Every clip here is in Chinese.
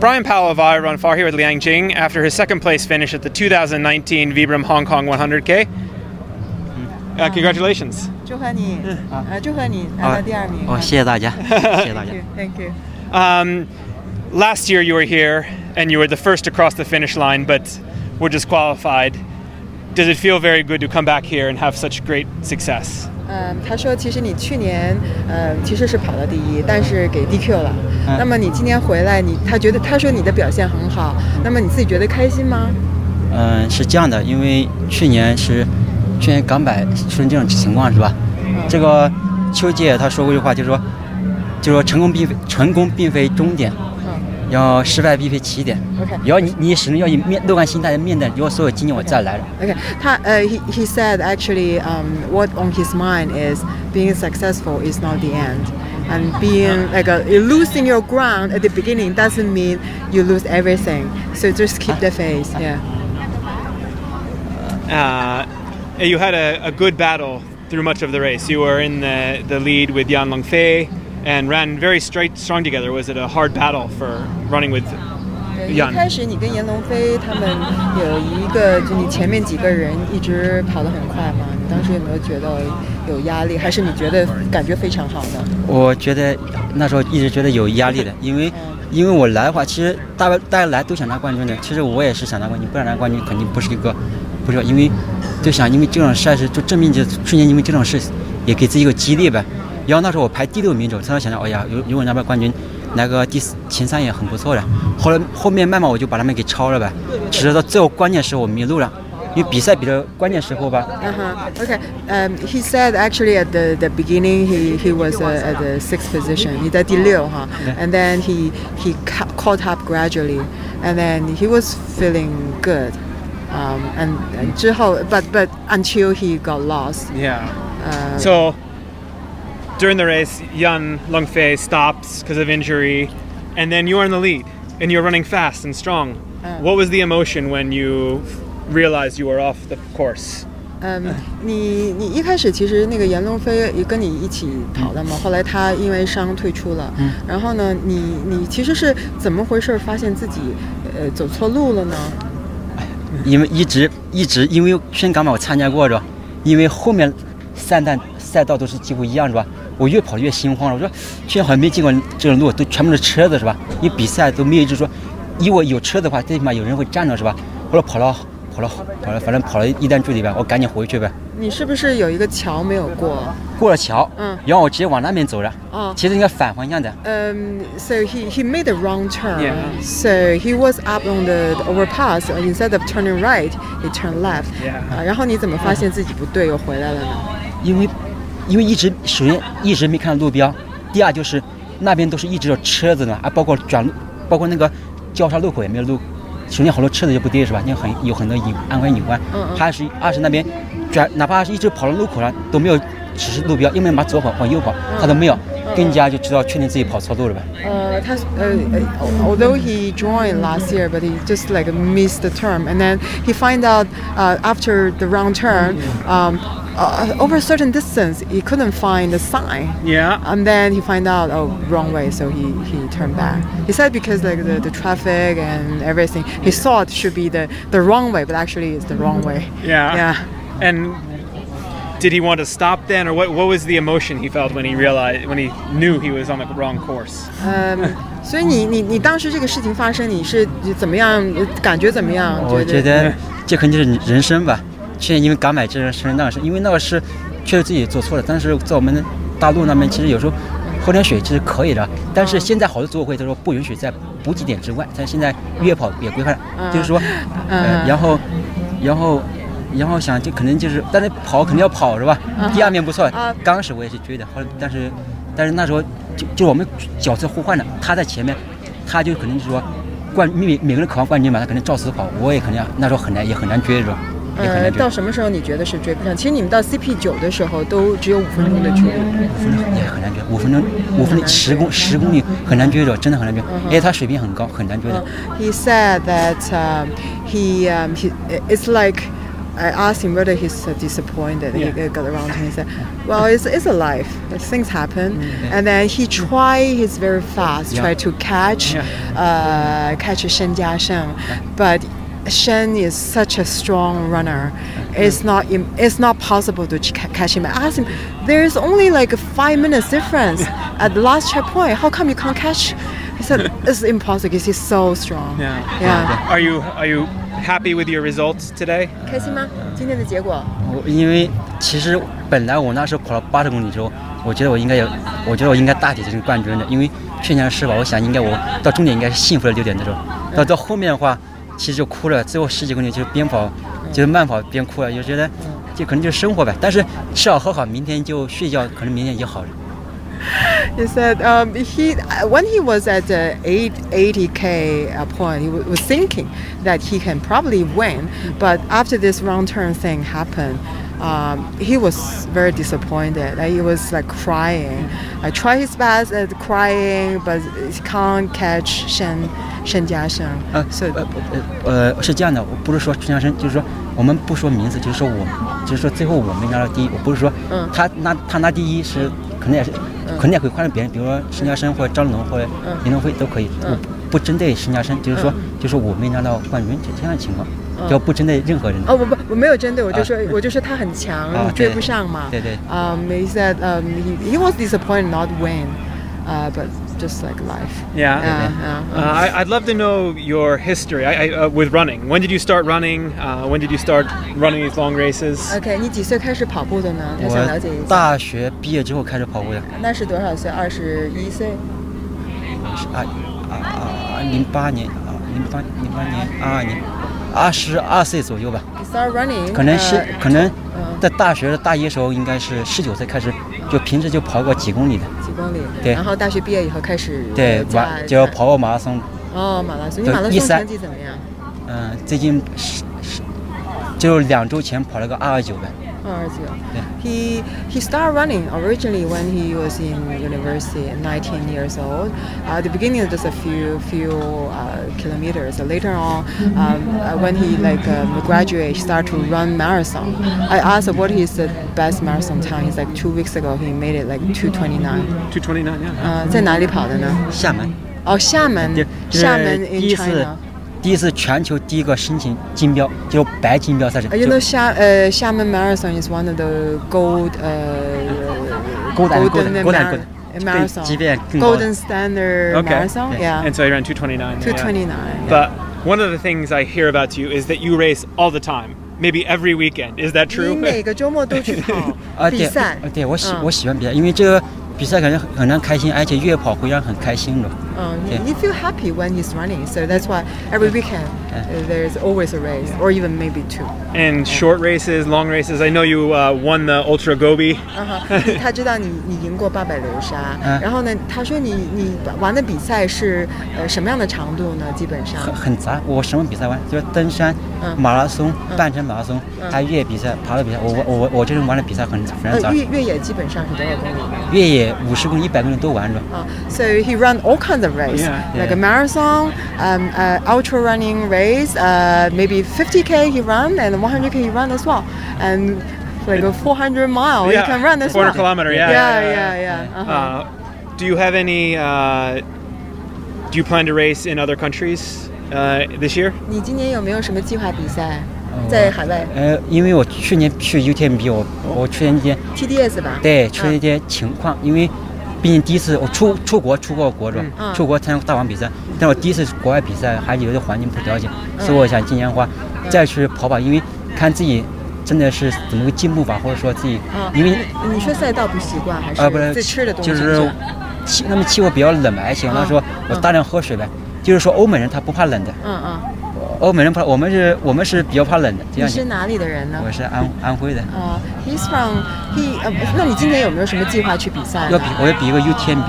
Brian Powell of Run Far here with Liang Jing after his second place finish at the 2019 Vibram Hong Kong 100K. Uh, congratulations. 祝贺你，呃，祝贺你拿到第二名。哦，谢谢大家，谢谢大家。 Thank you. Um, last year you were here and you were the first to cross the finish line, but were disqualified. Does it feel very good to come back here and have such great success? 嗯，他说其实你去年，呃，其实是跑了第一，但是给 DQ 了。那么你今年回来，你他觉得他说你的表现很好，那么你自己觉得开心吗？嗯，是这样的，因为去年是去年港百出现这种情况是吧？这个邱姐她说过一句话，就是说，就是说成功并非成功并非终点，要失败并非起点。 OK 要你你始终要以面乐观心态的面对，如果所有经验我再来了。 OK，他呃、he he said actually um what on his mind is being successful is not the end. And being like a, losing your ground at the beginning doesn't mean you lose everything. So just keep the faith. Yeah. Uh, you had a, a good battle through much of the race. You were in the, the lead with Yan Longfei And ran very straight, strong together. Was it a hard battle for running with，一 Yan? 开始你跟严龙飞他们有一个，就你前面几个人一直跑得很快嘛，你当时有没有觉得有压力，还是你觉得感觉非常好的？我觉得那时候一直觉得有压力的，因为因为我来的话，其实大家大家来都想拿冠军的，其实我也是想拿冠军，不想拿冠军肯定不是一个，不是因为就想因为这种赛事就证明就去年因为这种事也给自己一个激励呗。然后那时候我排第六名走，突然想到，哎呀，如如果拿不了冠军，拿个第四前三也很不错的。后来后面慢慢我就把他们给超了呗，只是到最后关键时候我迷路了，因为比赛比较关键时候吧，Uh-huh. Okay. Um, he said actually at the, the beginning he, he was uh, at the sixth position. 你在第六哈 And then he he ca- caught up gradually, and then he was feeling good. Um, and, and 之后 but but until he got lost. Yeah. Uh, So during the race, Yan Longfei stops because of injury, and then you're in the lead and you're running fast and strong. What was the emotion when you realized you were off the course? 嗯，你你一开始其实那个严龙飞也跟你一起跑的嘛，后来他因为伤退出了。嗯。然后呢，你你其实是怎么回事？发现自己呃走错路了呢？因为一直一直因为宣港马我参加过是吧？因为后面赛道赛道都是几乎一样是吧？ 我越跑越心慌了。我说去年好像没见过这种路，都全部是车子是吧？因为比赛都没有就是说，如果有车的话，最起码有人会站着是吧？后来跑了跑了跑了，反正跑了一段距离吧，我赶紧回去呗。你是不是有一个桥没有过？过了桥，嗯然后我直接往那边走了。哦其实应该反方向的。Um, so he, he made a wrong turn. Yeah. So he was up on the, the overpass. and Instead of turning right, he turned left. Yeah. 啊，然后你怎么发现自己不对又回来了呢？因为因为一直首先一直没看到路标，第二就是那边都是一直有车子呢，啊，包括转路，包括那个交叉路口也没有路。首先好多车子就不对是吧？因为很有很多隐安全隐患。嗯嗯还是二是那边转，哪怕是一直跑到路口了都没有指示路标，因为往左跑往右跑，他都没有，更加就知道确定自己跑错路了呗。呃，他呃呃，although he joined last year, but he just like missed the term, and then he find out uh, after the round turn, um, uh, over a certain distance, he couldn't find the sign. Yeah. And then he find out, oh, wrong way, so he, he turned back. He said because like the, the traffic and everything, he thought should be the, the wrong way, but actually it's the wrong way. Yeah. Yeah. And did he want to stop then, or what? What was the emotion he felt when he realized when he knew he was on the wrong course? 嗯，所以你你你当时这个事情发生，你是怎么样？感觉怎么样？我觉得这肯定是人生吧。 去年因为刚买这身那个是因为那个是确实自己做错了，但是在我们大陆那边其实有时候喝点水其实可以的，但是现在好多组委会都说不允许在补给点之外，但现在越野跑也规范了，就是说，呃，然后，然后。然后想就可能就是，但是跑肯定要跑是吧？第二名不错，刚开始我也是追的，后来但是，但是那时候就就我们角色互换了，他在前面，他就肯定是说冠每每个人渴望冠军嘛，他肯定照死跑，我也肯定那时候很难也很难追是吧？也很呃，难追。到什么时候你觉得是追不上？其实你们到 CP 九的时候都只有五分钟的距离。五分钟也很难追，五分钟五分钟十公十公里很难追的，真的很难追，而且他水平很高，很难追的。 He said that um, he um, he it's like I asked him whether he's uh, disappointed. Yeah. He got around to me and said, "Well, it's, it's a life. Things happen." And then he tried his very fast, Yeah. try to catch, Yeah. uh, catch Shen Jiasheng, but Shen is such a strong runner. It's not im- it's not possible to ch- catch him. I asked him, "There's only like a five minutes difference at the last checkpoint. How come you can't catch?" He said, "It's impossible because he's so strong." Yeah. Yeah. Are you are you happy with your results today? 开心吗？今天的结果？我因为其实本来我那时候跑了八十公里之后，我觉得我应该有，我觉得我应该大体就是冠军的，因为去年是吧，我想应该我到终点应该是幸福的六点这种，到到后面的话， 其实就哭了，最后十几公里就是边跑就是慢跑边哭了，就觉得就可能就是生活呗，但是吃好喝好，明天就睡觉，可能明天就好了。He said um, he uh, when he was at the 8 80k uh, point, he was thinking that he can probably win, but after this round turn thing happened. Um, he was very disappointed. Like, he was like crying. I tried his best at crying, but he can't catch Shen Shen Jiasheng. 呃 So 呃呃呃是这样的，我不是说陈家生，就是说我们不说名字，就是说我，就是说最后我没拿到第一，我不是说嗯。他拿他拿第一是可能也是，可能也会换成别人，比如说申家生或者张龙或者嗯。林东辉都可以，嗯。我不针对申家生，就是说就是我没拿到冠军就这样的情况，就不针对任何人。哦，不不，我没有针对，我就啊说，我就说他很强，啊你追不上嘛。对对。Um, he said um, he, he was disappointed not win, uh, but just like life. Yeah. Yeah, yeah. Uh, I, I'd love to know your history I, I, uh, with running. When did you start running? Uh, when did you start running these long races? OK，你几岁开始跑步的呢？我想了解一我下。大学毕业之后开始跑步的，那是多少岁？二十一岁。是啊啊啊零八年啊零八零八年二二年，二十二岁左右吧。Start running，可能是、呃可能嗯在大学的大一时候，应该是十九岁开始，就平时就跑过几公里的，几公里。对然后大学毕业以后开始对，马就要跑过马拉松，哦马拉松，你就马拉松一三成绩怎么样？嗯、最近是是就两周前跑了个二二九呗，二十九。对 He he started running originally when he was in university, 19 years old. Uh, at the beginning, just a few few uh, kilometers. Later on, um, uh, when he like um, graduate, he started to run marathon. I asked what is the best marathon time. He's like two weeks ago he made it like 229. 229, yeah. 呃，在哪里跑的呢？厦门，哦，厦门就，就是厦门第 in 一次 China。 第一次全球第一个申请金标，就白金标赛事， Uh, you 就 know, Xia, uh, Xiamen Marathon is one of the gold, uh, Golden- golden golden- golden- mar- golden. marathon, 即便更高。 golden standard Okay. marathon. Yeah, And so you ran 229. yeah. 229. yeah. But one of the things I hear about you is that you race all the time, maybe every weekend. Is that 你 true? 每个周末都去跑啊，对，比赛啊，对我喜、嗯我喜欢比赛，因为这个 比赛感觉很很让开心，而且越跑会让很开心的。嗯 you feel happy when he's running, so that's why every weekend uh, there's always a race, or even maybe two. And short races, long races. I know you uh, won the Ultra Gobi. 啊哈，他知道你你赢过八百流沙，嗯然后呢，他说你你玩的比赛是呃什么样的长度呢？基本上很很杂，我什么比赛玩，就是登山、嗯马拉松、半程马拉松，还有越野比赛、爬的比赛。我我我我这种玩的比赛很非常杂呃，越越野基本上是多少公里？越野 五十公里、一百公里都玩着。 Uh, so he run all kinds of race, Yeah. like Yeah. a marathon, um, uh, ultra running race, uh, maybe 50k he run and 100k he run as well, and like a 400 mile he can run as 400 well. kilometer, yeah. yeah, yeah, yeah. Uh-huh. Uh, do you have any? Uh, do you plan to race in other countries uh, this year? 你今年有没有什么计划比赛？ 在海外。呃，因为我去年去 UTMB，我我出现一些 TDS 吧？对出现一嗯些情况，因为毕竟第一次我出出国出过国是吧？嗯。出国参加大王比赛，但我第一次国外比赛还有的环境不了解，嗯。所以我想今年的话再去跑跑，因为看自己真的是怎么个进步吧，或者说自己啊，因为你你说赛道不习惯还是啊不是是自吃的东西？就是气那么气候比较冷嘛，还行，嗯那时候我大量喝水呗。就是说欧美人他不怕冷的，嗯嗯，欧美人不怕，我们是我们是比较怕冷的。这样讲，你是哪里的人呢？我是安安徽的，啊、h e s from he 呃，那你今年有没有什么计划去比赛呢？要比我要比一个 UTMB。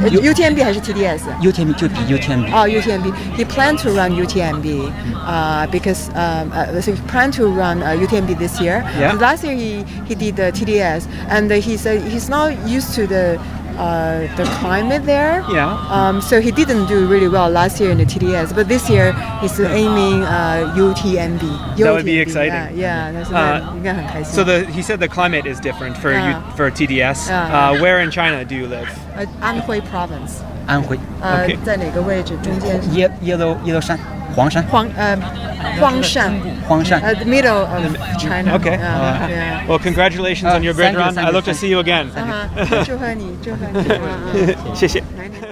呃 UTMB 还是 TDS？ UTMB 就比 UTMB，、 Oh, UTMB. He planned to run UTMB uh, because um, uh, so he planned to run uh, UTMB this year. Yeah. Last year he, he did the TDS, and uh, he said he's not used to the uh, the climate there. Yeah. Um, so he didn't do really well last year in the TDS, but this year he's aiming uh, UTMB. That would be exciting. Yeah, uh, yeah uh, So the, he said the climate is different for U, for TDS. Uh, where in China do you live? 呃安徽 province，安徽呃 OK 在哪个位置？中间是耶耶路耶路山黄山黄呃荒山，荒山。呃 the middle of China。 Okay. Yeah, yeah. Well, congratulations Uh, on your bridge thank you, run. thank I you, look to thank see you again. 啊哈祝贺你，祝贺你。嗯嗯谢谢。来年